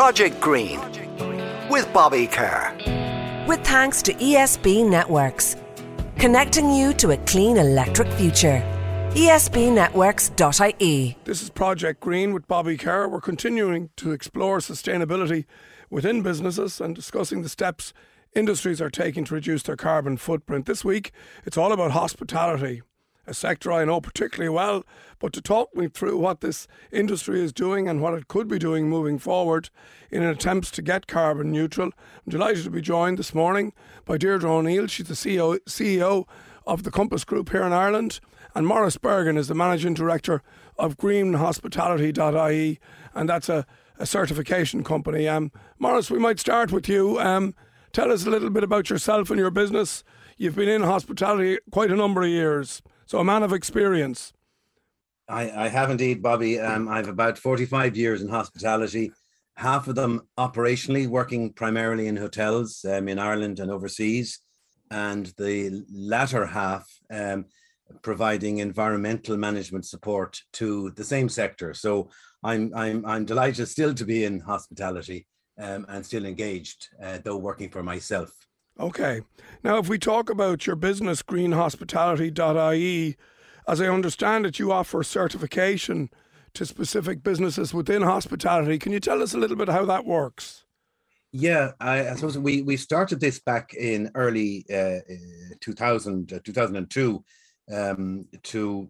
Project Green with Bobby Kerr. With thanks to ESB Networks, connecting you to a clean electric future. ESBnetworks.ie. This is Project Green with Bobby Kerr. We're continuing to explore sustainability within businesses and discussing the steps industries are taking to reduce their carbon footprint. This week, it's all about hospitality, a sector I know particularly well. But to talk me through what this industry is doing and what it could be doing moving forward in attempts to get carbon neutral, I'm delighted to be joined this morning by Deirdre O'Neill. She's the CEO, CEO of the Compass Group here in Ireland. And Morris Bergin is the Managing Director of greenhospitality.ie, and that's a, a certification company. Um, Morris, we might start with you. Um, tell us a little bit about yourself and your business. You've been in hospitality quite a number of years, so a man of experience. I, I have indeed, Bobby. Um, I've about 45 years in hospitality, half of them operationally, working primarily in hotels um, in Ireland and overseas, and the latter half um, providing environmental management support to the same sector. So I'm I'm I'm delighted still to be in hospitality um, and still engaged, uh, though working for myself. Okay. Now, if we talk about your business, greenhospitality.ie, as I understand it, you offer certification to specific businesses within hospitality. Can you tell us a little bit how that works? Yeah, I, I suppose we, we started this back in early uh, 2000, uh, 2002 um, to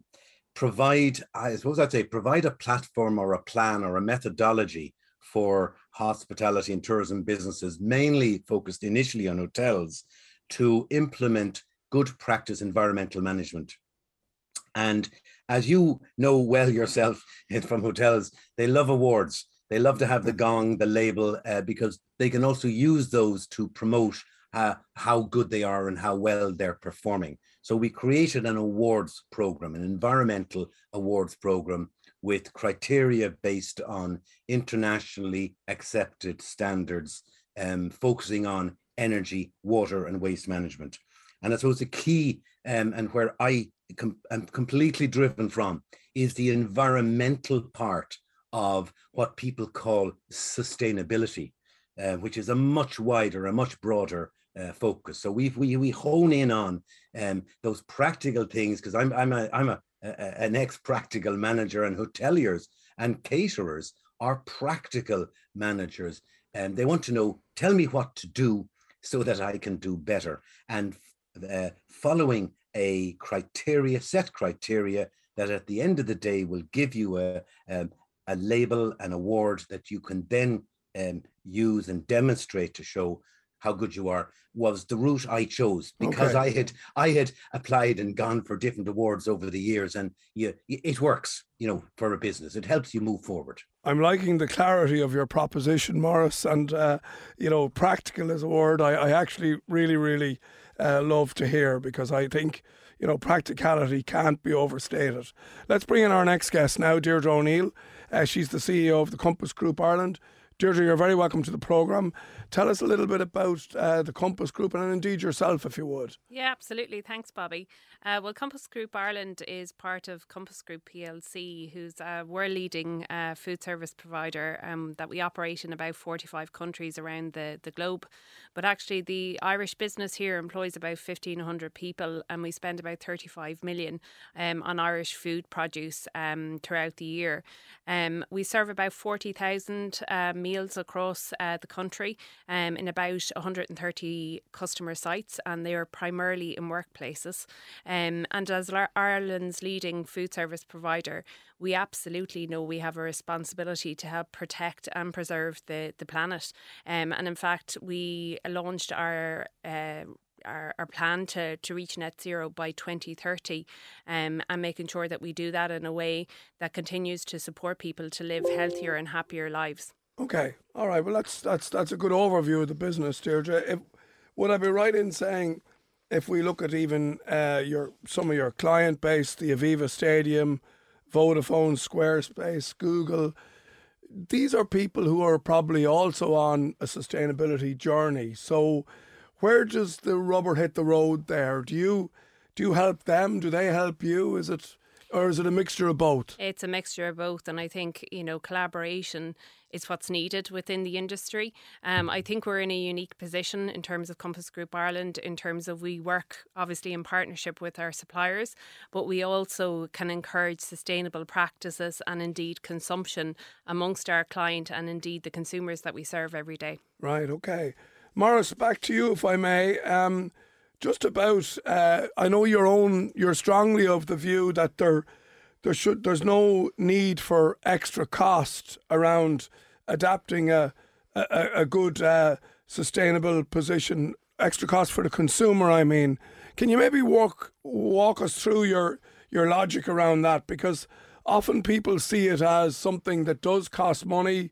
provide, I suppose I'd say, provide a platform or a plan or a methodology for hospitality and tourism businesses, mainly focused initially on hotels, to implement good practice environmental management. And as you know well yourself from hotels, they love awards. They love to have the gong, the label, uh, because they can also use those to promote uh, how good they are and how well they're performing. So we created an awards program, an environmental awards program with criteria based on internationally accepted standards, um, focusing on energy, water, and waste management. And I suppose the key um, and where I com- am completely driven from is the environmental part of what people call sustainability, uh, which is a much wider, a much broader uh, focus. So we we we hone in on um, those practical things because I'm I'm a I'm a, a an ex practical manager and hoteliers and caterers are practical managers. And they want to know tell me what to do so that I can do better. And uh, following a criteria set criteria that at the end of the day will give you a um, a label an award that you can then um, use and demonstrate to show how good you are was the route I chose because okay. I had I had applied and gone for different awards over the years and you, it works you know for a business. It helps you move forward. I'm liking the clarity of your proposition Morris and uh, you know practical is a word I, I actually really really uh, love to hear because I think you know practicality can't be overstated. Let's bring in our next guest now Deirdre O'Neill. Uh, she's the CEO of the Compass Group Ireland Deirdre, you're very welcome to the programme. Tell us a little bit about uh, the Compass Group and indeed yourself, if you would. Yeah, absolutely. Thanks, Bobby. Uh, well, Compass Group Ireland is part of Compass Group PLC, who's a world leading uh, food service provider um, that we operate in about 45 countries around the, the globe. But actually, the Irish business here employs about 1,500 people, and we spend about 35 million um, on Irish food produce um, throughout the year. Um, we serve about 40,000 uh, meals across uh, the country um, in about 130 customer sites, and they are primarily in workplaces. Um, and as Ireland's leading food service provider, we absolutely know we have a responsibility to help protect and preserve the, the planet. Um, and in fact, we launched our uh, our, our plan to, to reach net zero by 2030 um, and making sure that we do that in a way that continues to support people to live healthier and happier lives. Okay, all right. Well, that's that's that's a good overview of the business, Deirdre. If, would I be right in saying if we look at even uh, your some of your client base, the Aviva Stadium, Vodafone, Squarespace, Google, these are people who are probably also on a sustainability journey. So, where does the rubber hit the road there? Do you do you help them? Do they help you? Is it or is it a mixture of both? It's a mixture of both, and I think you know collaboration is what's needed within the industry. Um, I think we're in a unique position in terms of Compass Group Ireland, in terms of we work obviously in partnership with our suppliers, but we also can encourage sustainable practices and indeed consumption amongst our client and indeed the consumers that we serve every day. Right. Okay, Morris, back to you if I may. Um, just about, uh, I know your own. You're strongly of the view that there there should there's no need for extra cost around adapting a a, a good uh, sustainable position. Extra cost for the consumer. I mean, can you maybe walk walk us through your your logic around that? Because often people see it as something that does cost money,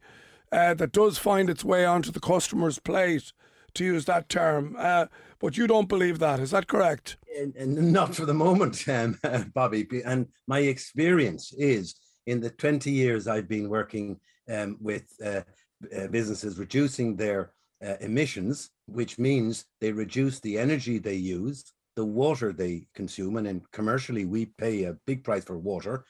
uh, that does find its way onto the customer's plate, to use that term. Uh, but you don't believe that, is that correct? And not for the moment, um, Bobby. And my experience is in the 20 years I've been working um, with uh, uh, businesses reducing their uh, emissions, which means they reduce the energy they use, the water they consume, and then commercially we pay a big price for water.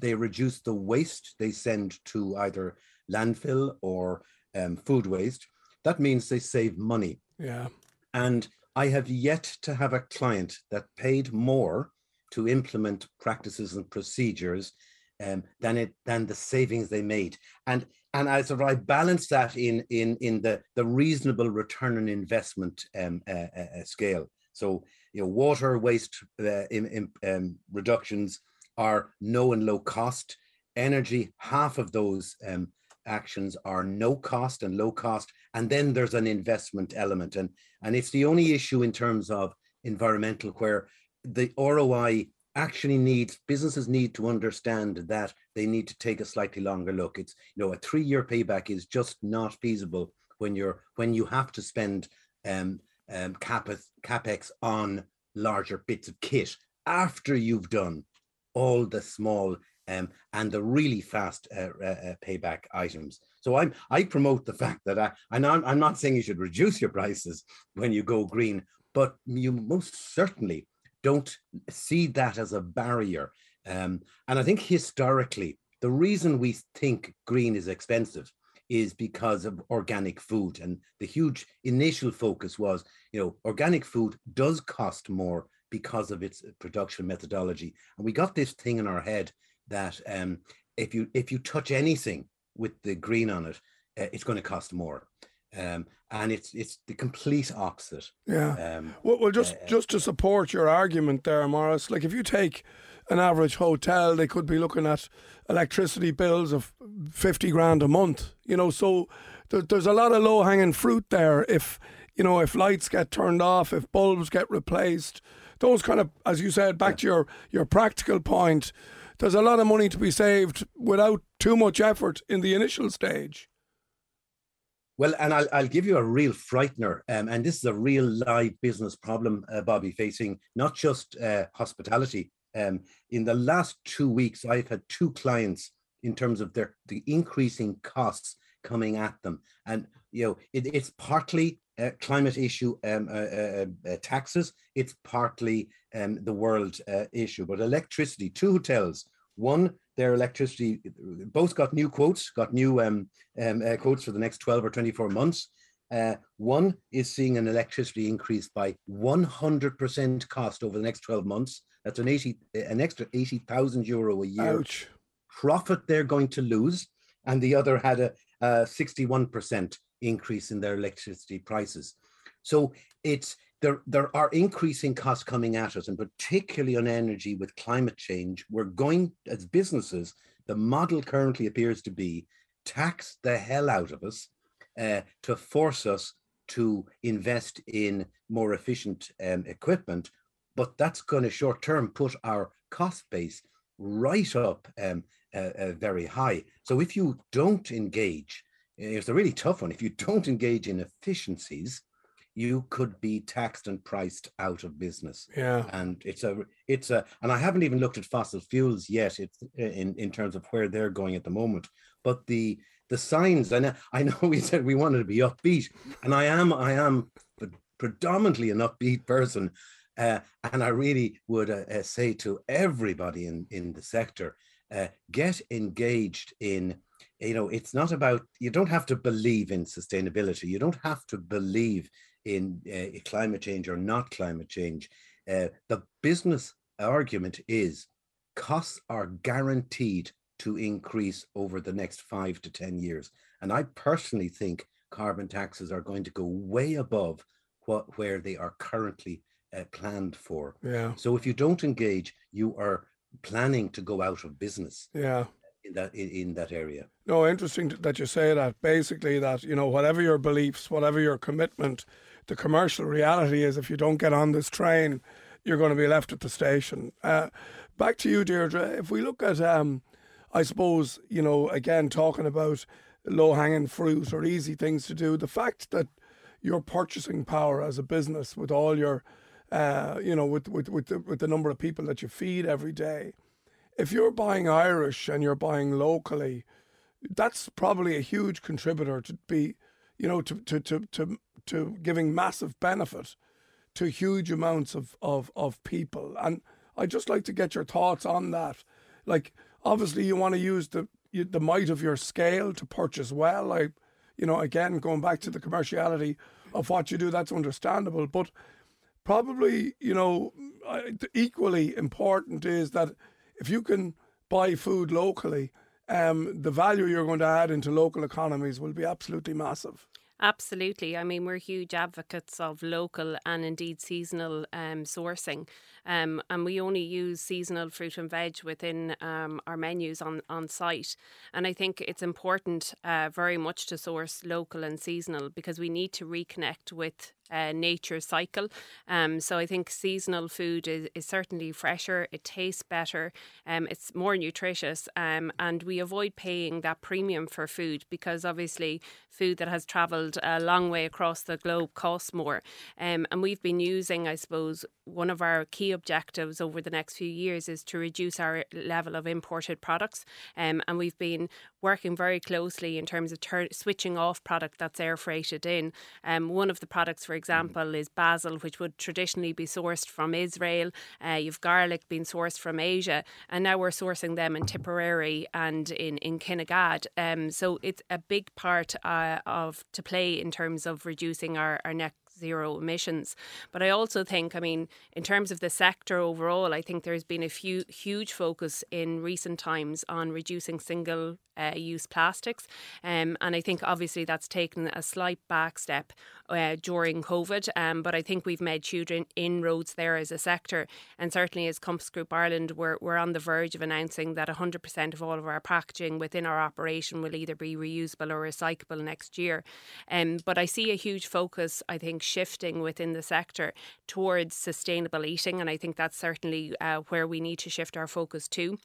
They reduce the waste they send to either landfill or um, food waste. That means they save money. Yeah. And I have yet to have a client that paid more to implement practices and procedures um, than it than the savings they made. And and I sort of I balance that in in in the the reasonable return on investment um, uh, uh, uh scale. So you know, water waste uh, in, in, um, reductions are no and low cost. Energy, half of those um, actions are no cost and low cost, and then there's an investment element. And and it's the only issue in terms of environmental where the roi actually needs businesses need to understand that they need to take a slightly longer look. It's you know a three year payback is just not feasible when you're when you have to spend um, um capex, capex on larger bits of kit after you've done all the small um, and the really fast uh, uh, payback items. So I'm I promote the fact that I and I'm, I'm not saying you should reduce your prices when you go green, but you most certainly don't see that as a barrier. Um, and I think historically, the reason we think green is expensive is because of organic food. And the huge initial focus was, you know, organic food does cost more because of its production methodology. And we got this thing in our head that um, if you if you touch anything with the green on it, uh, it's going to cost more. Um, and it's it's the complete opposite. Yeah. Um, well, well, just uh, just to support your argument there, Maurice. Like if you take an average hotel, they could be looking at electricity bills of fifty grand a month. You know, so there, there's a lot of low hanging fruit there. If you know, if lights get turned off, if bulbs get replaced, those kind of, as you said, back yeah. to your your practical point there's a lot of money to be saved without too much effort in the initial stage. Well, and I'll, I'll give you a real frightener. Um, and this is a real live business problem, uh, Bobby, facing not just uh, hospitality. Um, in the last two weeks, I've had two clients in terms of their the increasing costs coming at them. And, you know, it, it's partly uh, climate issue um, uh, uh, uh, taxes. It's partly um, the world issue. But electricity, two hotels one, their electricity, both got new quotes, got new um, um, uh, quotes for the next 12 or 24 months. Uh, one is seeing an electricity increase by 100% cost over the next 12 months. That's an 80, an extra 80,000 euro a year. Ouch. Profit they're going to lose. And the other had a, a 61% increase in their electricity prices. So it's there, there are increasing costs coming at us, and particularly on energy with climate change. We're going, as businesses, the model currently appears to be tax the hell out of us uh, to force us to invest in more efficient um, equipment. But that's going to short term put our cost base right up um, uh, uh, very high. So if you don't engage, it's a really tough one. If you don't engage in efficiencies, you could be taxed and priced out of business. Yeah. And it's a it's a and I haven't even looked at fossil fuels yet it's in in terms of where they're going at the moment. But the the signs and I know we said we wanted to be upbeat and I am I am predominantly an upbeat person Uh, and I really would uh, uh, say to everybody in, in the sector, uh, get engaged in, you know, it's not about, you don't have to believe in sustainability. You don't have to believe in uh, climate change or not climate change. Uh, the business argument is costs are guaranteed to increase over the next five to 10 years. And I personally think carbon taxes are going to go way above what where they are currently uh, planned for. Yeah. So if you don't engage, you are planning to go out of business. Yeah. In that in, in that area. No, interesting that you say that. Basically, that you know, whatever your beliefs, whatever your commitment, the commercial reality is if you don't get on this train, you're going to be left at the station. Uh, back to you, Deirdre. If we look at, um, I suppose, you know, again talking about low hanging fruit or easy things to do, the fact that your purchasing power as a business with all your uh, you know, with with with the, with the number of people that you feed every day. If you're buying Irish and you're buying locally, that's probably a huge contributor to be, you know, to to to to, to giving massive benefit to huge amounts of, of of people. And I'd just like to get your thoughts on that. Like, obviously, you want to use the the might of your scale to purchase well. I, you know, again going back to the commerciality of what you do, that's understandable, but probably, you know, equally important is that if you can buy food locally, um, the value you're going to add into local economies will be absolutely massive. Absolutely. I mean, we're huge advocates of local and indeed seasonal um, sourcing. Um, and we only use seasonal fruit and veg within um, our menus on, on site. And I think it's important uh, very much to source local and seasonal because we need to reconnect with uh, nature cycle. Um, so I think seasonal food is, is certainly fresher, it tastes better, um, it's more nutritious, um, and we avoid paying that premium for food because obviously food that has travelled a long way across the globe costs more. Um, and we've been using, I suppose, one of our key objectives over the next few years is to reduce our level of imported products. Um, and we've been working very closely in terms of turn, switching off product that's air freighted in. Um, one of the products, for example, is basil, which would traditionally be sourced from Israel. Uh, you've garlic being sourced from Asia, and now we're sourcing them in Tipperary and in in Kinnegad. Um, so it's a big part uh, of to play in terms of reducing our, our net zero emissions. But I also think, I mean, in terms of the sector overall, I think there's been a few huge focus in recent times on reducing single uh, use plastics. Um, and I think obviously that's taken a slight back step uh, during COVID. Um, but I think we've made huge inroads there as a sector. And certainly as Compass Group Ireland, we're, we're on the verge of announcing that 100% of all of our packaging within our operation will either be reusable or recyclable next year. Um, but I see a huge focus, I think, shifting within the sector towards sustainable eating. And I think that's certainly uh, where we need to shift our focus to.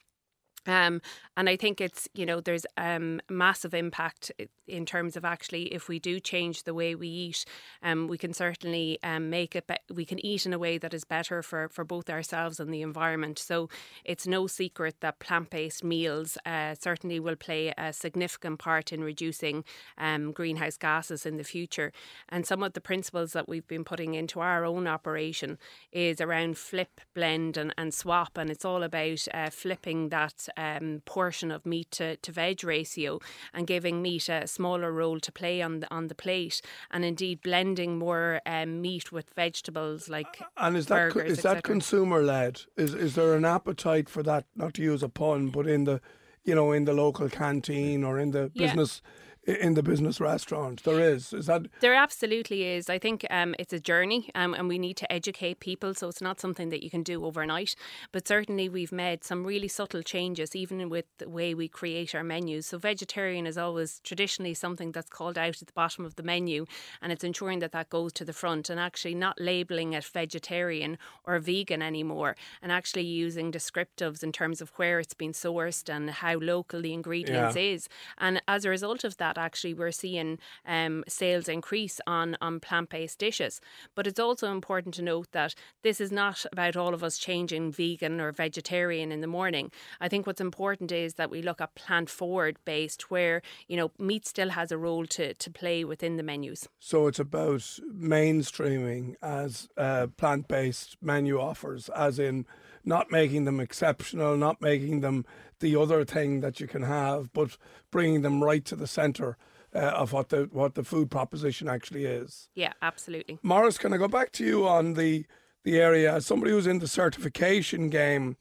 Um, and I think it's, you know, there's um, massive impact in terms of actually if we do change the way we eat, um, we can certainly um, make it, be- we can eat in a way that is better for, for both ourselves and the environment. So it's no secret that plant based meals uh, certainly will play a significant part in reducing um, greenhouse gases in the future. And some of the principles that we've been putting into our own operation is around flip, blend, and, and swap. And it's all about uh, flipping that um, portion of meat to, to veg ratio and giving meat a smaller role to play on the on the plate, and indeed blending more um, meat with vegetables like and is that burgers, is that consumer led? Is is there an appetite for that? Not to use a pun, but in the you know in the local canteen or in the yeah. business in the business restaurant. There is. Is that? There absolutely is. I think um, it's a journey um, and we need to educate people. So it's not something that you can do overnight. But certainly we've made some really subtle changes, even with the way we create our menus. So vegetarian is always traditionally something that's called out at the bottom of the menu. And it's ensuring that that goes to the front and actually not labeling it vegetarian or vegan anymore. And actually using descriptives in terms of where it's been sourced and how local the ingredients yeah. is. And as a result of that, that actually we're seeing um, sales increase on, on plant based dishes. But it's also important to note that this is not about all of us changing vegan or vegetarian in the morning. I think what's important is that we look at plant forward based, where you know meat still has a role to, to play within the menus. So it's about mainstreaming as uh, plant based menu offers, as in not making them exceptional, not making them the other thing that you can have, but bringing them right to the centre. Uh, of what the what the food proposition actually is. Yeah, absolutely. Morris, can I go back to you on the the area as somebody who's in the certification game?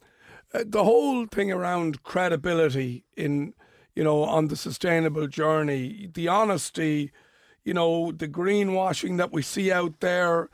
Uh, the whole thing around credibility in you know on the sustainable journey, the honesty, you know, the greenwashing that we see out there,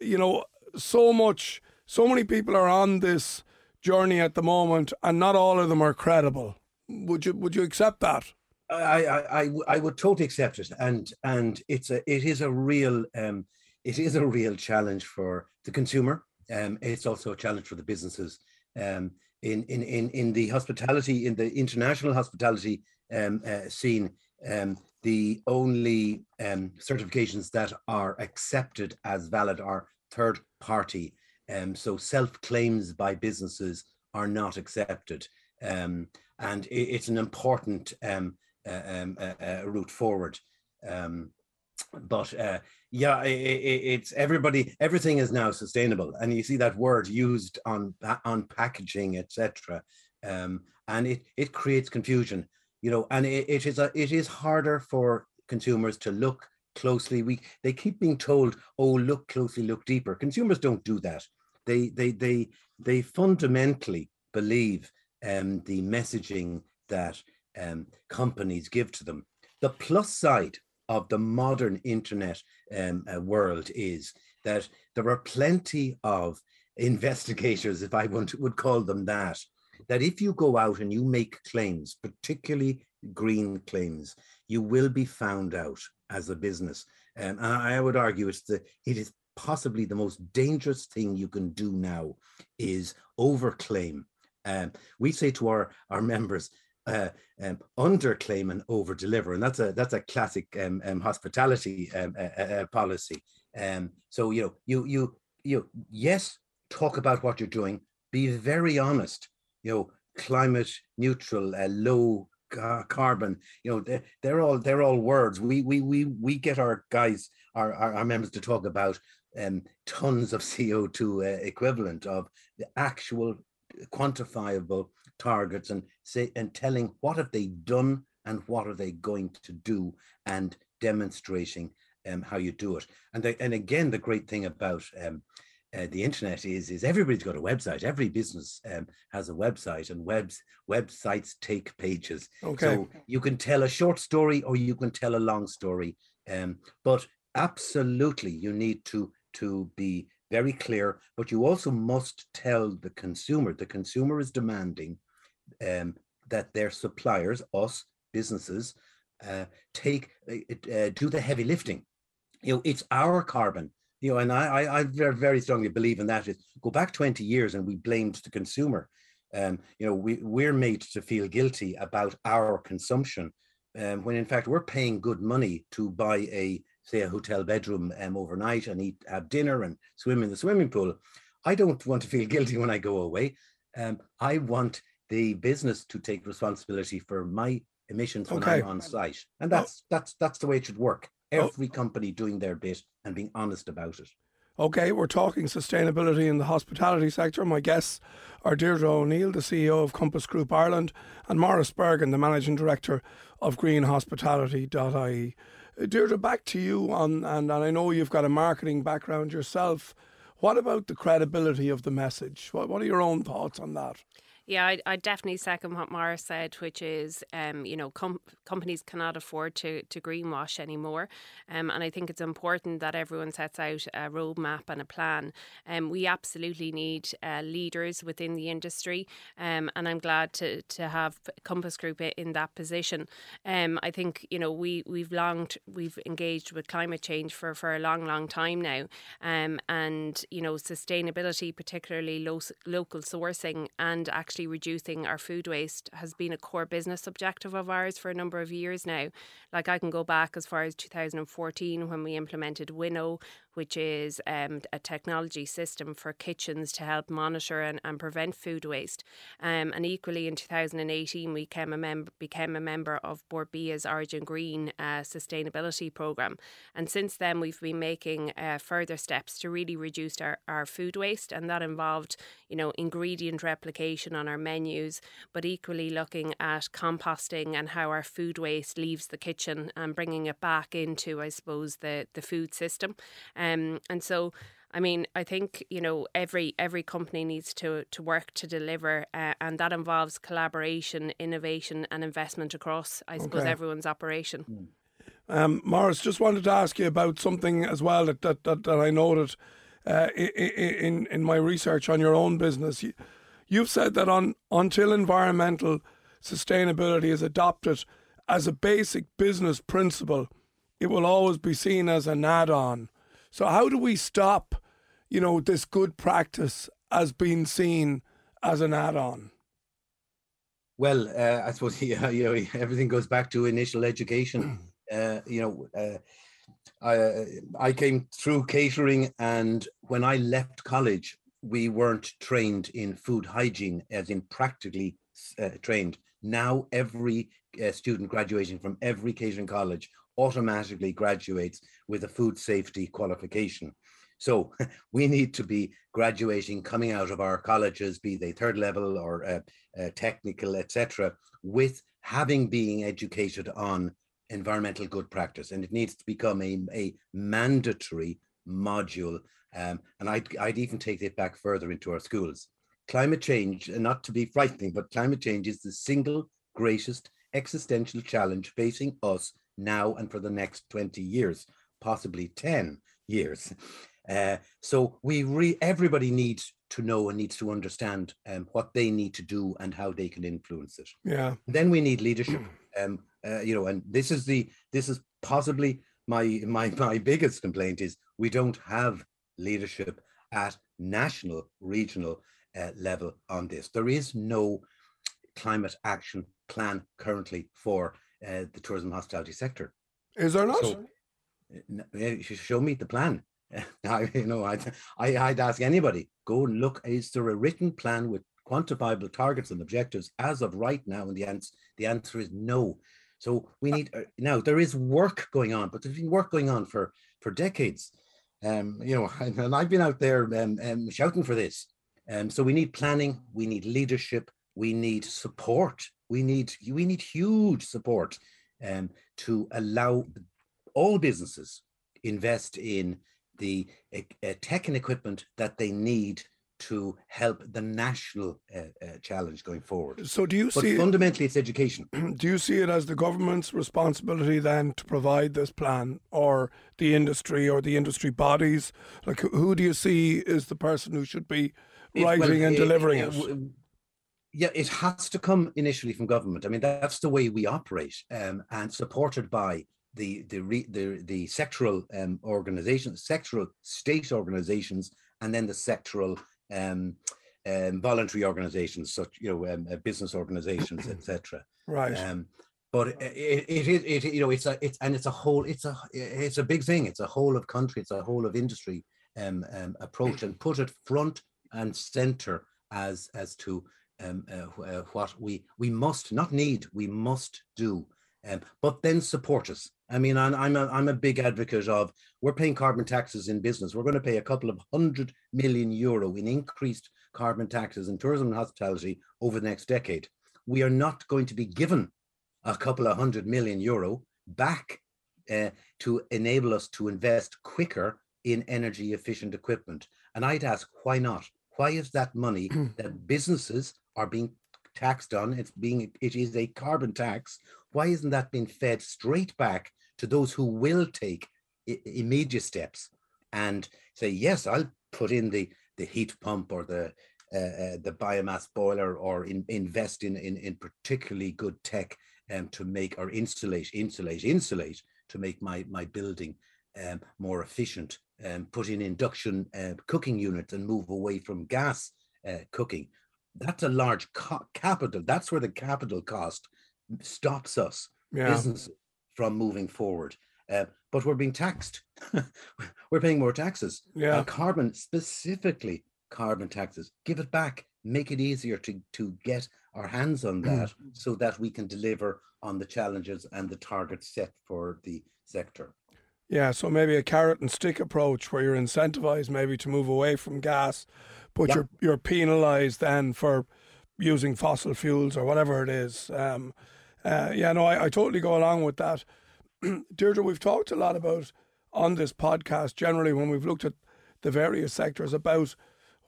you know, so much, so many people are on this journey at the moment, and not all of them are credible. Would you would you accept that? I, I, I, I would totally accept it, and and it's a it is a real um, it is a real challenge for the consumer. Um, it's also a challenge for the businesses. Um, in in in in the hospitality in the international hospitality um, uh, scene, um, the only um, certifications that are accepted as valid are third party. Um, so self claims by businesses are not accepted, um, and it, it's an important um, uh, um, uh, uh, route forward. Um, but uh, yeah, it, it, it's everybody. Everything is now sustainable, and you see that word used on on packaging, etc. Um, and it it creates confusion, you know. And it, it is a it is harder for consumers to look closely. We they keep being told, "Oh, look closely, look deeper." Consumers don't do that. They they they they fundamentally believe um, the messaging that um, companies give to them. The plus side of the modern internet um, uh, world is that there are plenty of investigators, if I want, would call them that, that if you go out and you make claims, particularly green claims, you will be found out as a business. Um, and I would argue it's the it is possibly the most dangerous thing you can do now is overclaim. Um, we say to our, our members, uh, um, underclaim and overdeliver, and that's a that's a classic um, um, hospitality um, uh, uh, policy. Um, so you know, you you you yes, talk about what you're doing. Be very honest. You know, climate neutral, uh, low carbon. You know, they're, they're all they're all words. We we we we get our guys, our our, our members to talk about um, tons of CO two uh, equivalent of the actual quantifiable targets and say and telling what have they done and what are they going to do and demonstrating um, how you do it. And the, and again, the great thing about um, uh, the internet is is everybody's got a website. Every business um, has a website, and webs websites take pages. Okay. So you can tell a short story or you can tell a long story. Um, but absolutely, you need to to be very clear. But you also must tell the consumer. The consumer is demanding um, that their suppliers, us businesses, uh, take uh, uh, do the heavy lifting. You know, it's our carbon. You know, and I, I, I very strongly believe in that. Is go back twenty years and we blamed the consumer. Um, you know, we we're made to feel guilty about our consumption, um, when in fact we're paying good money to buy a say a hotel bedroom um, overnight and eat have dinner and swim in the swimming pool. I don't want to feel guilty when I go away. Um, I want the business to take responsibility for my emissions when Okay. I'm on site, and that's that's that's the way it should work. Every company doing their bit and being honest about it. Okay, we're talking sustainability in the hospitality sector. My guests are Deirdre O'Neill, the CEO of Compass Group Ireland, and Morris Bergen, the Managing Director of greenhospitality.ie. Deirdre, back to you on, and, and I know you've got a marketing background yourself. What about the credibility of the message? What, what are your own thoughts on that? Yeah, I, I definitely second what Mara said, which is, um, you know, com- companies cannot afford to, to greenwash anymore. Um, and I think it's important that everyone sets out a roadmap and a plan. Um, we absolutely need uh, leaders within the industry. Um, and I'm glad to, to have Compass Group in that position. Um, I think, you know, we, we've longed, we've engaged with climate change for, for a long, long time now. Um, and, you know, sustainability, particularly lo- local sourcing and actually actually reducing our food waste has been a core business objective of ours for a number of years now. Like I can go back as far as 2014 when we implemented Winnow, which is um, a technology system for kitchens to help monitor and, and prevent food waste. Um, and equally in 2018, we became a, mem- became a member of Bord Bia's Origin Green uh, sustainability programme. And since then, we've been making uh, further steps to really reduce our, our food waste. And that involved, you know, ingredient replication on our menus, but equally looking at composting and how our food waste leaves the kitchen and bringing it back into, I suppose, the, the food system. And so, I mean, I think you know every every company needs to to work to deliver, uh, and that involves collaboration, innovation, and investment across, I suppose, Okay. everyone's operation. Um, Morris, just wanted to ask you about something as well that that, that, that I noted uh, in in my research on your own business. You, you've said that on until environmental sustainability is adopted as a basic business principle, it will always be seen as an add-on. So how do we stop, you know, this good practice as being seen as an add-on? Well, uh, I suppose yeah, you know everything goes back to initial education. Uh, you know, uh, I I came through catering, and when I left college, we weren't trained in food hygiene, as in practically uh, trained. Now, every uh, student graduating from every catering college automatically graduates with a food safety qualification. So we need to be graduating, coming out of our colleges, be they third level or uh, uh, technical, etc., with having being educated on environmental good practice, and it needs to become a, a mandatory module. Um, and I'd, I'd even take it back further into our schools. Climate change, not to be frightening, but climate change is the single greatest existential challenge facing us now and for the next 20 years, possibly 10 years. Uh, so we re- everybody needs to know and needs to understand um, what they need to do and how they can influence it. Yeah. Then we need leadership. Um, uh, you know, and this is the this is possibly my my my biggest complaint is we don't have leadership at national, regional uh, level on this. There is no climate action plan currently for uh, the tourism hospitality sector. Is there not? So, you should show me the plan. I, you know, I'd, I, I'd ask anybody, go and look, is there a written plan with quantifiable targets and objectives as of right now? And the answer, the answer is no. So we need, uh, now there is work going on, but there's been work going on for, for decades. Um, you know, and, and I've been out there um, um, shouting for this. Um, so we need planning, we need leadership, we need support, we need, we need huge support um, to allow all businesses invest in the uh, uh, tech and equipment that they need to help the national uh, uh, challenge going forward. So do you But see fundamentally, it's education. do you see it as the government's responsibility then to provide this plan or the industry or the industry bodies like who- do you see is the person who should be It- well, writing and delivering it- it Yeah, it has to come initially from government. I mean, that's the way we operate, um, and supported by the the re, the the sectoral um, organizations, sectoral state organizations, and then the sectoral um, um, voluntary organizations, such you know, um, uh, business organizations, etc. right Um, but it, it, it is it, you know it's a it's and it's a whole it's a it's a big thing. It's a whole of country. It's a whole of industry um, um, approach and put it front and center as as to um, uh, uh, what we we must not need we must do. Um, but then support us. I mean, I'm I'm a, I'm a big advocate of we're paying carbon taxes in business. We're going to pay a couple of hundred million euro in increased carbon taxes in tourism and hospitality over the next decade. We are not going to be given a couple of hundred million euro back uh, to enable us to invest quicker in energy efficient equipment. And I'd ask, why not? Why is that money that businesses are being taxed on? It's being it is a carbon tax. Why isn't that being fed straight back to those who will take immediate steps and say, yes, I'll put in the the heat pump or the uh, uh, the biomass boiler or in, invest in, in in particularly good tech um, to make or insulate, insulate, insulate to make my my building um, more efficient. Um, put in induction uh, cooking units and move away from gas uh, cooking. That's a large co- capital. That's where the capital cost stops us Yeah. business from moving forward. Uh, but we're being taxed. we're paying more taxes. Yeah. Uh, carbon specifically, carbon taxes. Give it back. Make it easier to to get our hands on that, so that we can deliver on the challenges and the targets set for the sector. Yeah, so maybe a carrot and stick approach where you're incentivized maybe to move away from gas, but Yeah. you're you're penalized then for using fossil fuels or whatever it is. Um, uh, yeah, no, I, I totally go along with that. Deirdre, we've talked a lot about on this podcast generally when we've looked at the various sectors about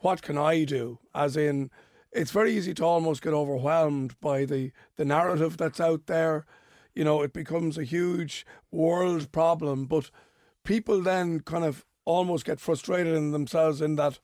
what can I do, as in it's very easy to almost get overwhelmed by the, the narrative that's out there. You know, it becomes a huge world problem, but people then kind of almost get frustrated in themselves in that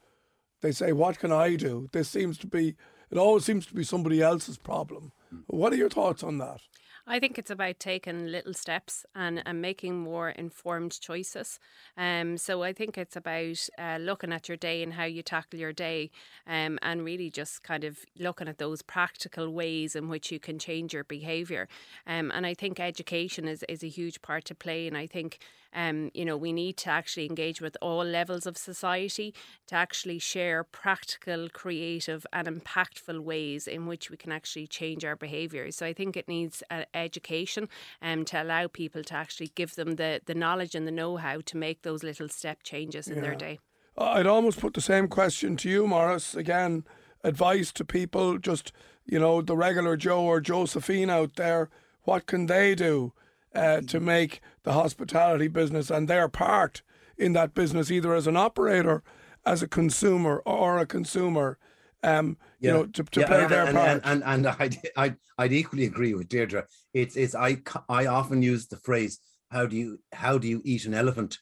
they say, What can I do? This seems to be, it always seems to be somebody else's problem. Hmm. What are your thoughts on that? I think it's about taking little steps and, and making more informed choices. Um, so I think it's about uh, looking at your day and how you tackle your day, um, and really just kind of looking at those practical ways in which you can change your behaviour. Um, and I think education is, is a huge part to play. And I think um, you know, we need to actually engage with all levels of society to actually share practical, creative, and impactful ways in which we can actually change our behaviour. So I think it needs uh, education um, to allow people to actually give them the, the knowledge and the know how to make those little step changes in their day. I'd almost put the same question to you, Morris. Again, advice to people, just, you know, the regular Joe or Josephine out there, what can they do uh, to make the hospitality business and their part in that business, either as an operator, as a consumer, or a consumer, um, you know, to, to Yeah, play and, their and, part? And, and, and I'd, I'd, I'd equally agree with Deirdre. It's, it's I, I often use the phrase, how do you, how do you eat an elephant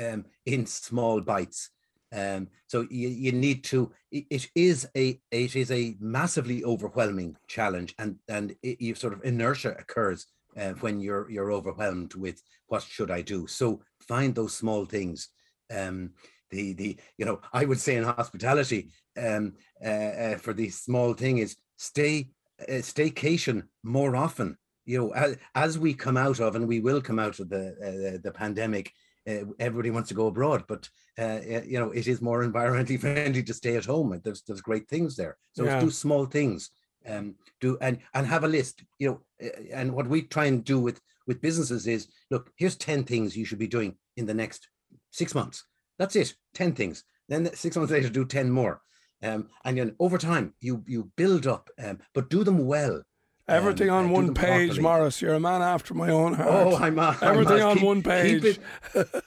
um, in small bites? Um, so you, you need to, it, it is a, it is a massively overwhelming challenge and, and it, you sort of inertia occurs uh, when you're, you're overwhelmed with what should I do? So find those small things. Um, the, the, you know, I would say in hospitality, um, uh, uh, for the small thing is stay uh, staycation more often. You know, as, as we come out of, and we will come out of the uh, the pandemic, uh, everybody wants to go abroad, but uh, you know, it is more environmentally friendly to stay at home. There's there's great things there. So Yeah. do small things. Um, do and and have a list. You know, and what we try and do with with businesses is look. Here's ten things you should be doing in the next six months. That's it. Ten things. Then six months later, do ten more. Um, and then over time, you you build up, um, but do them well. Everything um, on uh, one page, properly. Morris. You're a man after my own heart. Oh, I'm, uh, I'm Everything uh, on keep- one page. Keep it,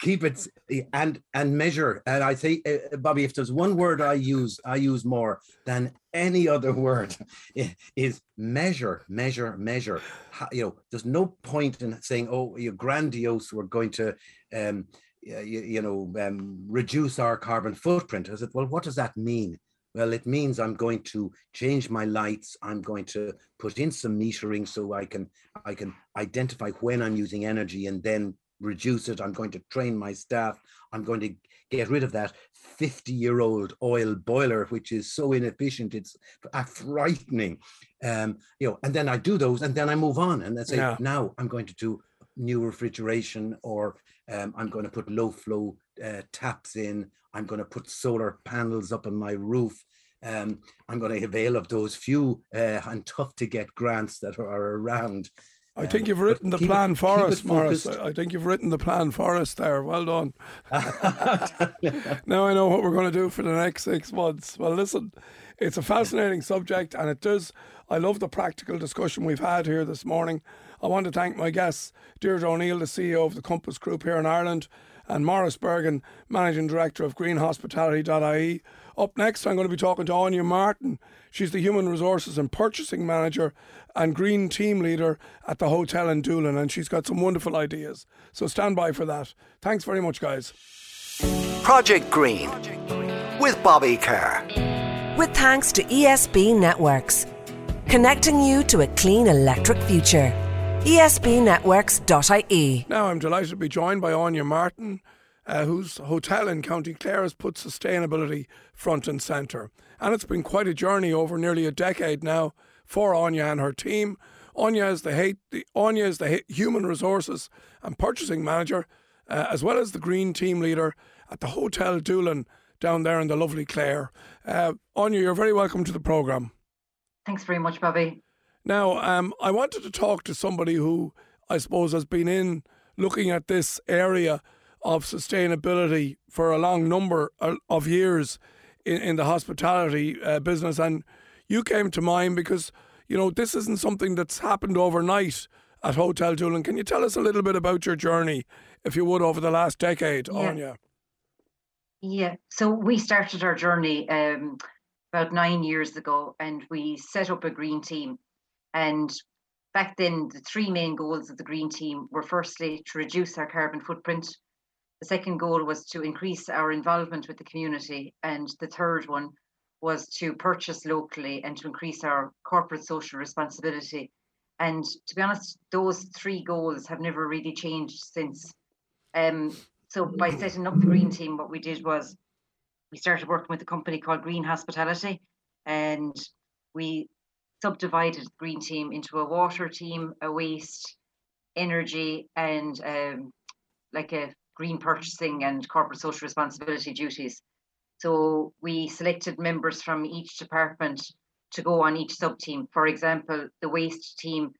keep it, and and measure. And I say, uh, Bobby, if there's one word I use, I use more than any other word, is measure, measure, measure. You know, there's no point in saying, "Oh, you're grandiose. We're going to." Um, y- you, you know, um, reduce our carbon footprint. I said, well, what does that mean? Well, it means I'm going to change my lights. I'm going to put in some metering so I can I can identify when I'm using energy and then reduce it. I'm going to train my staff. I'm going to get rid of that 50 year old oil boiler, which is so inefficient. It's uh, frightening. Um, you know, and then I do those and then I move on and I say, Yeah. now I'm going to do new refrigeration or um, I'm going to put low flow uh, taps in. I'm going to put solar panels up on my roof. Um, I'm going to avail of those few uh, and tough to get grants that are around. I think Um, you've but written the keep it- plan for us, Morris. I I think you've written the plan for us there. Well done. now I know what we're going to do for the next six months. Well, listen, it's a fascinating subject, and it does. I love the practical discussion we've had here this morning. I want to thank my guests, Deirdre O'Neill, the CEO of the Compass Group here in Ireland, and Morris Bergen, Managing Director of greenhospitality.ie. Up next, I'm going to be talking to Anya Martin. She's the Human Resources and Purchasing Manager and Green Team Leader at the hotel in Doolin, and she's got some wonderful ideas. So stand by for that. Thanks very much, guys. Project Green with Bobby Kerr. With thanks to ESB Networks, connecting you to a clean electric future. E esbnetworks.ie. Now I'm delighted to be joined by Anya Martin, uh, whose hotel in County Clare has put sustainability front and centre. and it's been quite a journey over nearly a decade now for Anya and her team. Anya is the, hate, the Anya is the human resources and purchasing manager, uh, as well as the green team leader at the Hotel Doolin down there in the lovely Clare. Uh, Anya, you're very welcome to the programme. Thanks very much, Bobby. Now, um, I wanted to talk to somebody who I suppose has been in looking at this area of sustainability for a long number of years in, in the hospitality uh, business. And you came to mind because, you know, this isn't something that's happened overnight at Hotel Doolin. Can you tell us a little bit about your journey, if you would, over the last decade, yeah. Anya? Yeah, so we started our journey um, about nine years ago and we set up a green team. And back then, the three main goals of the green team were firstly to reduce our carbon footprint. The second goal was to increase our involvement with the community. And the third one was to purchase locally and to increase our corporate social responsibility. And to be honest, those three goals have never really changed since. Um, so by setting up the green team, what we did was we started working with a company called Green Hospitality, and we subdivided the green team into a water team, a waste, energy, and um, like a green purchasing and corporate social responsibility duties. So we selected members from each department to go on each sub team. For example, the waste team,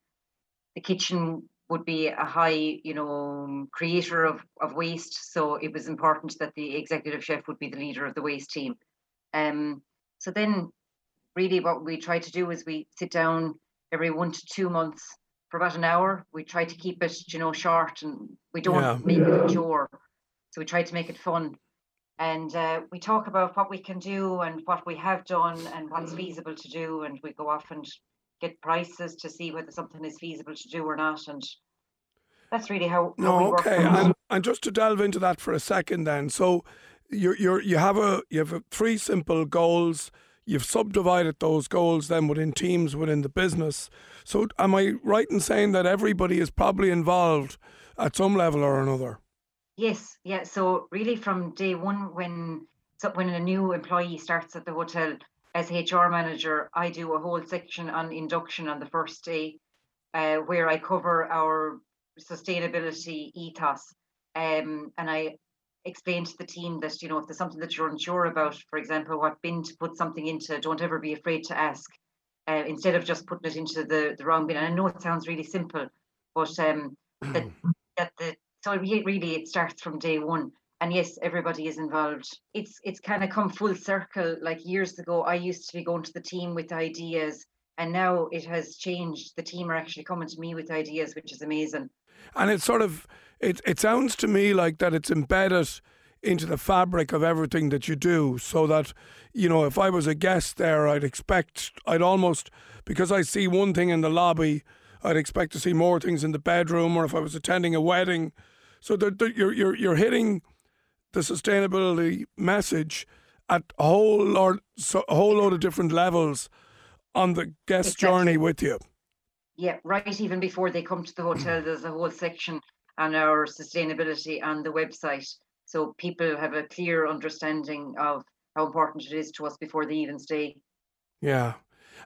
the kitchen would be a high, you know, creator of, of waste. So it was important that the executive chef would be the leader of the waste team. Um, so then really what we try to do is we sit down every one to two months for about an hour. We try to keep it, you know, short and we don't yeah. make it a chore. So we try to make it fun. And uh, we talk about what we can do and what we have done and what's feasible to do. And we go off and get prices to see whether something is feasible to do or not. And that's really how, how no, okay. And, and just to delve into that for a second, then, so you you you have a you have a three simple goals. You've subdivided those goals then within teams within the business. So, am I right in saying that everybody is probably involved at some level or another? Yes, yeah. So, really, from day one, when so when a new employee starts at the hotel, as HR manager, I do a whole section on induction on the first day, uh, where I cover our sustainability ethos. Um, and I explain to the team that, you know, if there's something that you're unsure about, for example, what bin to put something into, don't ever be afraid to ask. Uh, instead of just putting it into the, the wrong bin. And I know it sounds really simple, but um, that, that the so really it starts from day one and yes everybody is involved it's it's kind of come full circle like years ago i used to be going to the team with ideas and now it has changed the team are actually coming to me with ideas which is amazing and it's sort of it it sounds to me like that it's embedded into the fabric of everything that you do so that you know if i was a guest there i'd expect i'd almost because i see one thing in the lobby i'd expect to see more things in the bedroom or if i was attending a wedding so that you're you're you're hitting the sustainability message at a whole lot, so a whole load of different levels on the guest exactly. journey with you. Yeah, right. Even before they come to the hotel, mm. there's a whole section on our sustainability on the website, so people have a clear understanding of how important it is to us before they even stay. Yeah,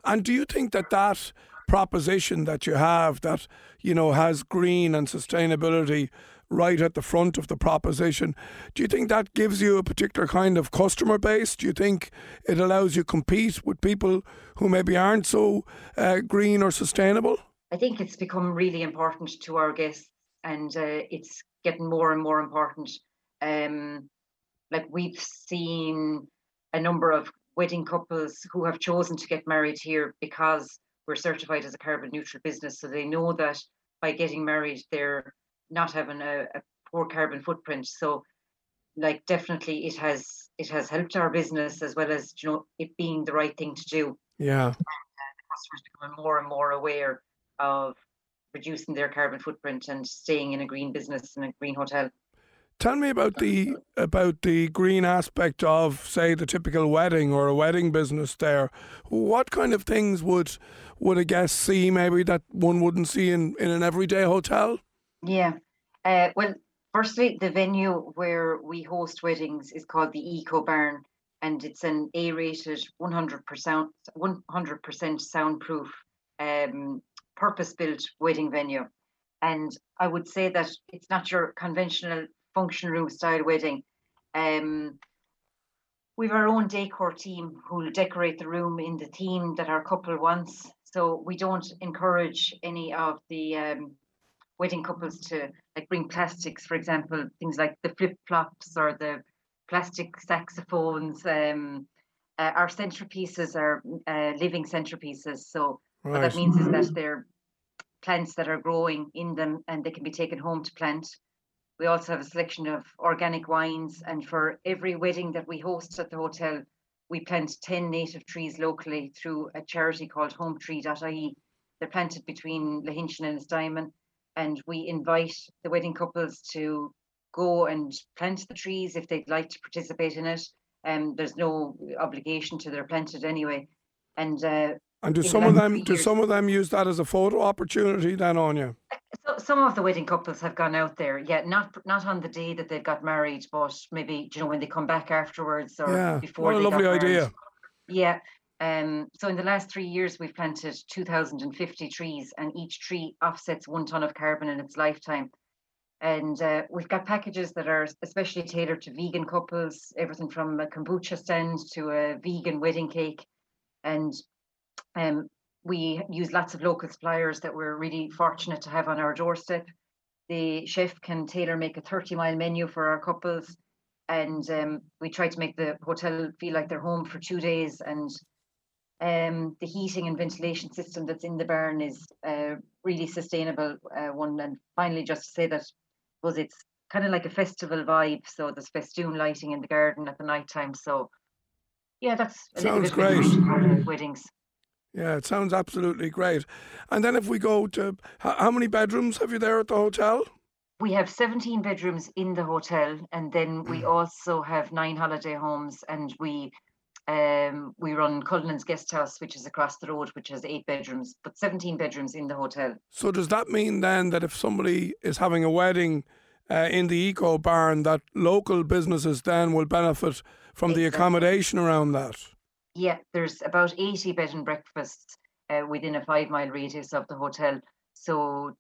and do you think that that proposition that you have that you know has green and sustainability right at the front of the proposition. Do you think that gives you a particular kind of customer base? Do you think it allows you compete with people who maybe aren't so uh, green or sustainable? I think it's become really important to our guests, and uh, it's getting more and more important. Um, like we've seen a number of wedding couples who have chosen to get married here because we're certified as a carbon neutral business, so they know that by getting married, they're not having a, a poor carbon footprint. So like definitely it has it has helped our business as well as you know it being the right thing to do. Yeah. And, uh, the customers becoming more and more aware of reducing their carbon footprint and staying in a green business and a green hotel. Tell me about the about the green aspect of, say, the typical wedding or a wedding business. There, what kind of things would would a guest see maybe that one wouldn't see in, in an everyday hotel? Yeah. Uh, well, firstly, the venue where we host weddings is called the Eco Barn, and it's an A-rated 100% 100% soundproof um, purpose-built wedding venue. And I would say that it's not your conventional function room style wedding. Um, we've our own decor team who'll decorate the room in the theme that our couple wants. So we don't encourage any of the um, wedding couples to like bring plastics, for example, things like the flip flops or the plastic saxophones. Um, uh, our centerpieces are uh, living centerpieces. So right. what that means is that they're plants that are growing in them and they can be taken home to plant. We also have a selection of organic wines, and for every wedding that we host at the hotel, we plant 10 native trees locally through a charity called hometree.ie. They're planted between Lahinch and Ennistymon, and we invite the wedding couples to go and plant the trees if they'd like to participate in it. Um, there's no obligation to they're planted anyway. And uh, and do some of them do some of them use that as a photo opportunity then on you? So, some of the wedding couples have gone out there, yeah, not not on the day that they've got married, but maybe you know when they come back afterwards or yeah, before. What a lovely idea! Yeah. Um, so in the last three years, we've planted 2,050 trees, and each tree offsets one ton of carbon in its lifetime. And uh, we've got packages that are especially tailored to vegan couples, everything from a kombucha stand to a vegan wedding cake. And um, we use lots of local suppliers that we're really fortunate to have on our doorstep. The chef can tailor make a 30 mile menu for our couples. And um, we try to make the hotel feel like they're home for two days. And um, the heating and ventilation system that's in the barn is a really sustainable uh, one. And finally, just to say that was it's kind of like a festival vibe. So there's festoon lighting in the garden at the night time. So yeah, that's sounds great. Weddings. Yeah, it sounds absolutely great. And then if we go to how many bedrooms have you there at the hotel? We have 17 bedrooms in the hotel, and then we mm. also have nine holiday homes, and we um, we run Cullinan's Guest House, which is across the road, which has eight bedrooms, but 17 bedrooms in the hotel. So does that mean then that if somebody is having a wedding uh, in the eco barn, that local businesses then will benefit from exactly. the accommodation around that? Yeah, there's about 80 bed and breakfasts uh, within a five mile radius of the hotel. So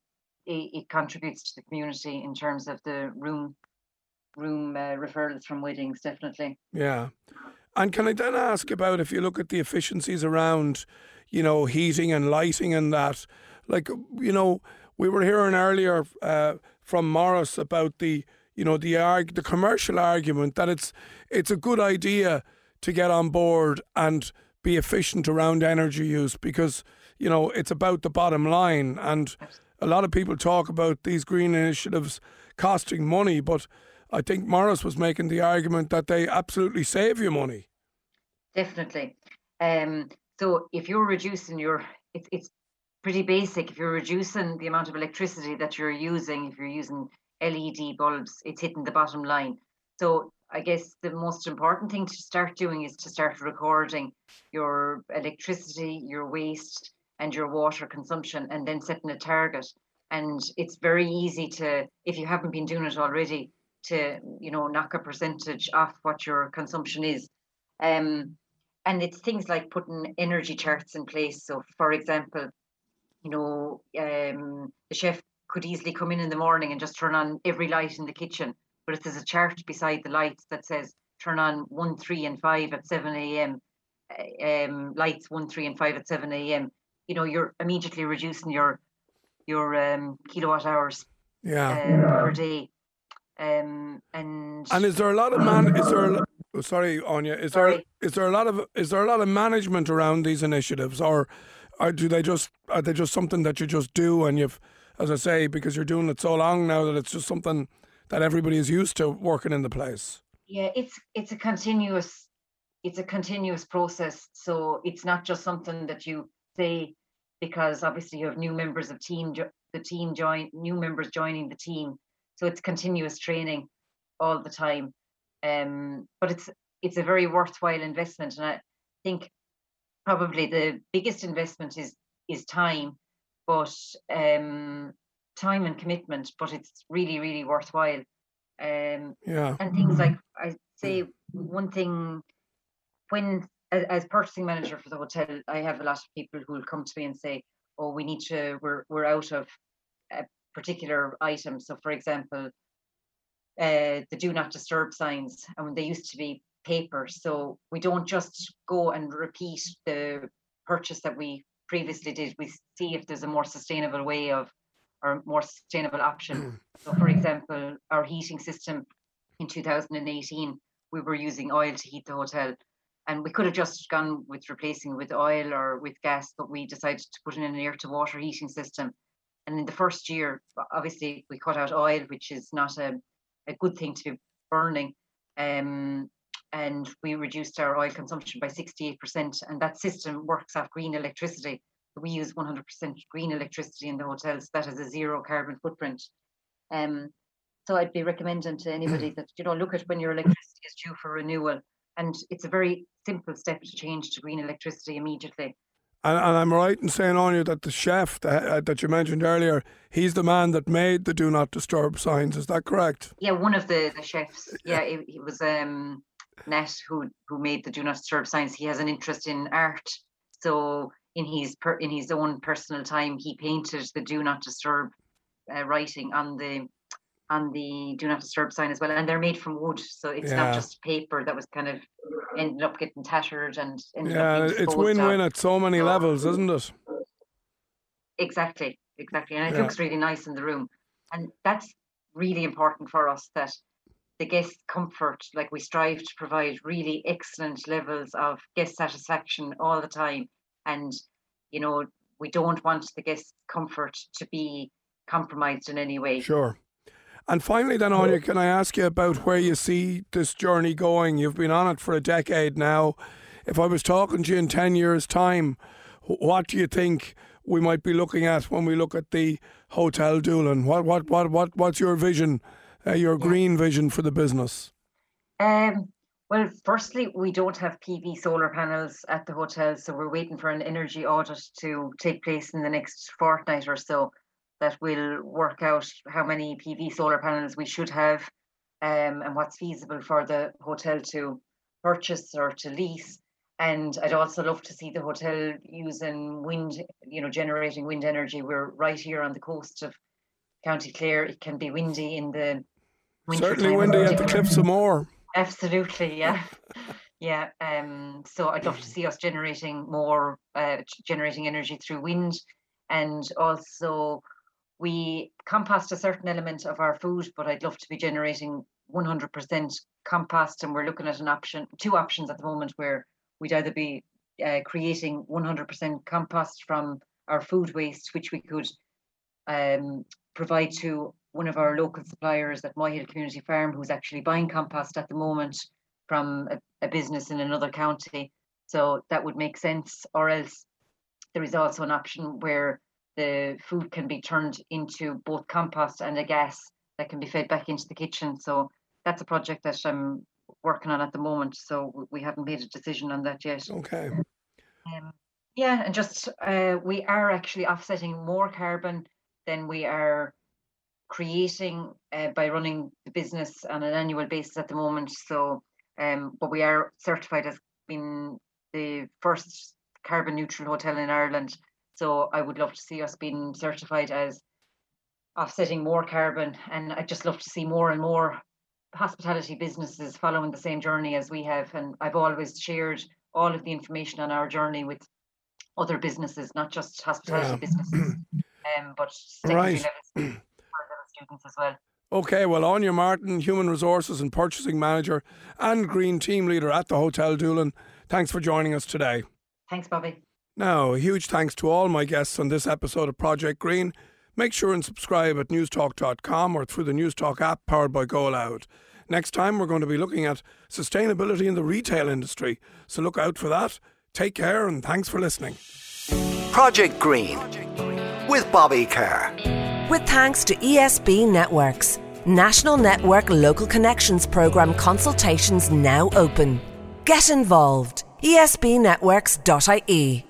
it, it, contributes to the community in terms of the room room uh, referrals from weddings, definitely. Yeah. And can I then ask about if you look at the efficiencies around, you know, heating and lighting and that, like, you know, we were hearing earlier uh, from Morris about the, you know, the arg- the commercial argument that it's it's a good idea to get on board and be efficient around energy use because you know it's about the bottom line. And a lot of people talk about these green initiatives costing money but I think Morris was making the argument that they absolutely save you money. Definitely. Um, so if you're reducing your it's it's pretty basic. If you're reducing the amount of electricity that you're using if you're using LED bulbs it's hitting the bottom line. So I guess the most important thing to start doing is to start recording your electricity, your waste, and your water consumption, and then setting a target. And it's very easy to, if you haven't been doing it already, to you know knock a percentage off what your consumption is. Um, and it's things like putting energy charts in place. So, for example, you know, um, the chef could easily come in in the morning and just turn on every light in the kitchen but if there's a chart beside the lights that says turn on 1, 3 and 5 at 7 a.m., eh, um, lights 1, 3 and 5 at 7 a.m., you know, you're immediately reducing your your um, kilowatt hours yeah. uh, per day. Um, and and is there a lot of man? Is there? A, oh, sorry, Anya. Is sorry. there is there a lot of is there a lot of management around these initiatives, or, or do they just are they just something that you just do and you've, as I say, because you're doing it so long now that it's just something that everybody is used to working in the place. Yeah, it's it's a continuous it's a continuous process. So it's not just something that you say because obviously you have new members of team the team join new members joining the team. So it's continuous training all the time. Um, but it's it's a very worthwhile investment, and I think probably the biggest investment is is time, but um, time and commitment, but it's really, really worthwhile. Um, yeah. And things like I say, one thing when as, as purchasing manager for the hotel, I have a lot of people who will come to me and say, "Oh, we need to. We're we're out of a particular item." So, for example, uh, the do not disturb signs, I and they used to be paper. So we don't just go and repeat the purchase that we previously did. We see if there's a more sustainable way of or more sustainable option. so, for example, our heating system in 2018, we were using oil to heat the hotel. And we could have just gone with replacing with oil or with gas, but we decided to put in an air to water heating system. And in the first year, obviously, we cut out oil, which is not a, a good thing to be burning. Um, and we reduced our oil consumption by 68%. And that system works off green electricity. We use 100% green electricity in the hotels. That has a zero carbon footprint. Um, so I'd be recommending to anybody that you know look at when your electricity is due for renewal, and it's a very simple step to change to green electricity immediately. And, and I'm right in saying on you that the chef that, uh, that you mentioned earlier, he's the man that made the do not disturb signs. Is that correct? Yeah, one of the, the chefs. Yeah, it, it was um, Nat who who made the do not disturb signs. He has an interest in art, so in his per, in his own personal time, he painted the do not disturb uh, writing on the on the do not disturb sign as well and they're made from wood so it's yeah. not just paper that was kind of ended up getting tattered and yeah it's win-win at so many so, levels isn't it exactly exactly and it yeah. looks really nice in the room and that's really important for us that the guest comfort like we strive to provide really excellent levels of guest satisfaction all the time and you know we don't want the guest comfort to be compromised in any way sure and finally, then, Anya, can I ask you about where you see this journey going? You've been on it for a decade now. If I was talking to you in 10 years' time, what do you think we might be looking at when we look at the Hotel Doolin? What, what, what, what, what's your vision, uh, your green vision for the business? Um, well, firstly, we don't have PV solar panels at the hotel, so we're waiting for an energy audit to take place in the next fortnight or so that will work out how many PV solar panels we should have um, and what's feasible for the hotel to purchase or to lease. And I'd also love to see the hotel using wind, you know, generating wind energy. We're right here on the coast of County Clare. It can be windy in the winter Certainly windy at the Cliffs of Moher. Absolutely, yeah. yeah. Um, so I'd love to see us generating more, uh, generating energy through wind and also we compost a certain element of our food, but I'd love to be generating 100% compost. And we're looking at an option, two options at the moment, where we'd either be uh, creating 100% compost from our food waste, which we could um, provide to one of our local suppliers at Moyhill Community Farm, who's actually buying compost at the moment from a, a business in another county. So that would make sense. Or else there is also an option where the food can be turned into both compost and a gas that can be fed back into the kitchen. So that's a project that I'm working on at the moment. So we haven't made a decision on that yet. Okay. Um, yeah, and just uh, we are actually offsetting more carbon than we are creating uh, by running the business on an annual basis at the moment. So, um, but we are certified as being the first carbon neutral hotel in Ireland so I would love to see us being certified as offsetting more carbon. And I'd just love to see more and more hospitality businesses following the same journey as we have. And I've always shared all of the information on our journey with other businesses, not just hospitality yeah. businesses, um, but secondary right. level, level students as well. Okay, well, Anya Martin, Human Resources and Purchasing Manager and Green Team Leader at the Hotel Doolin, thanks for joining us today. Thanks, Bobby. Now, a huge thanks to all my guests on this episode of Project Green. Make sure and subscribe at newstalk.com or through the Newstalk app powered by GoLoud. Next time, we're going to be looking at sustainability in the retail industry. So look out for that. Take care and thanks for listening. Project Green with Bobby Kerr. With thanks to ESB Networks. National Network Local Connections Programme consultations now open. Get involved esbnetworks.ie